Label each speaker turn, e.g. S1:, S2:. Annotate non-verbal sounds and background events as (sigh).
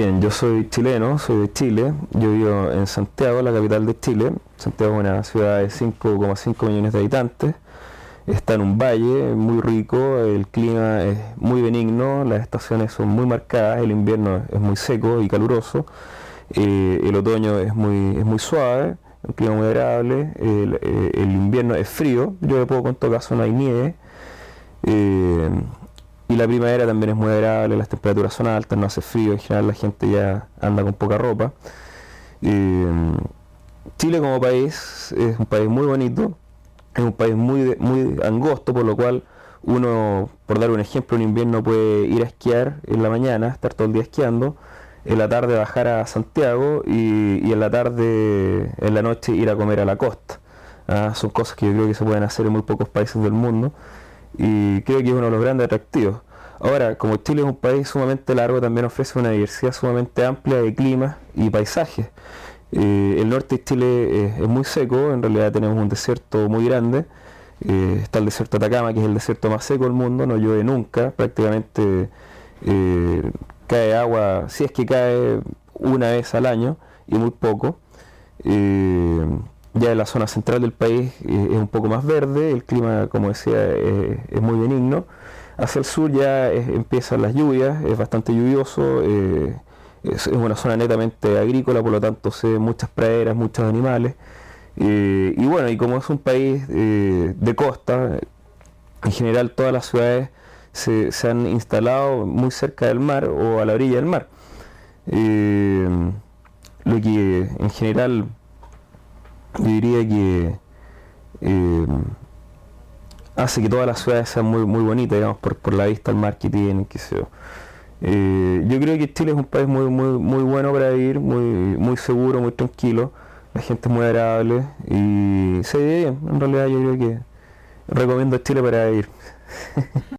S1: Bien, yo soy chileno, soy de Chile. Yo vivo en Santiago, la capital de Chile. Santiago es una ciudad de 5,5 millones de habitantes. Está en un valle muy rico, el clima es muy benigno, las estaciones son muy marcadas, el invierno es muy seco y caluroso, eh, el otoño es muy, es suave, un clima muy agradable, el, eh, el invierno es frío, yo de poco en todo caso no hay nieve. Eh, y la primavera también es muy agradable, las temperaturas son altas, no hace frío, en general la gente ya anda con poca ropa. Eh, Chile como país es un país muy bonito, es un país muy, muy angosto, por lo cual uno, por dar un ejemplo, en invierno puede ir a esquiar en la mañana, estar todo el día esquiando, en la tarde bajar a Santiago y, y en la tarde, en la noche ir a comer a la costa. Ah, son cosas que yo creo que se pueden hacer en muy pocos países del mundo y creo que es uno de los grandes atractivos. Ahora, como Chile es un país sumamente largo, también ofrece una diversidad sumamente amplia de climas y paisajes. Eh, el norte de Chile es, es, muy seco, en realidad tenemos un desierto muy grande. Eh, está el desierto de Atacama, que es el desierto más seco del mundo, no llueve nunca, prácticamente eh, cae agua, si es que cae una vez al año y muy poco. Eh, ya en la zona central del país eh, es un poco más verde, el clima, como decía, eh, es muy benigno. Hacia el sur ya es, empiezan las lluvias, es bastante lluvioso, eh, es, es, una zona netamente agrícola, por lo tanto se muchas praderas, muchos animales. y bueno, y como es un país de costa, en general todas las ciudades se, se, han instalado muy cerca del mar o a la orilla del mar. lo que en general yo diría que eh, hace que todas las ciudades sean muy, muy bonitas, digamos, por, por la vista al mar que tienen, qué sé yo. Eh, yo creo que Chile es un país muy, muy, muy bueno para vivir, muy, muy seguro, muy tranquilo. La gente es muy agradable y se vive bien. En realidad yo creo que recomiendo Chile para vivir. (laughs)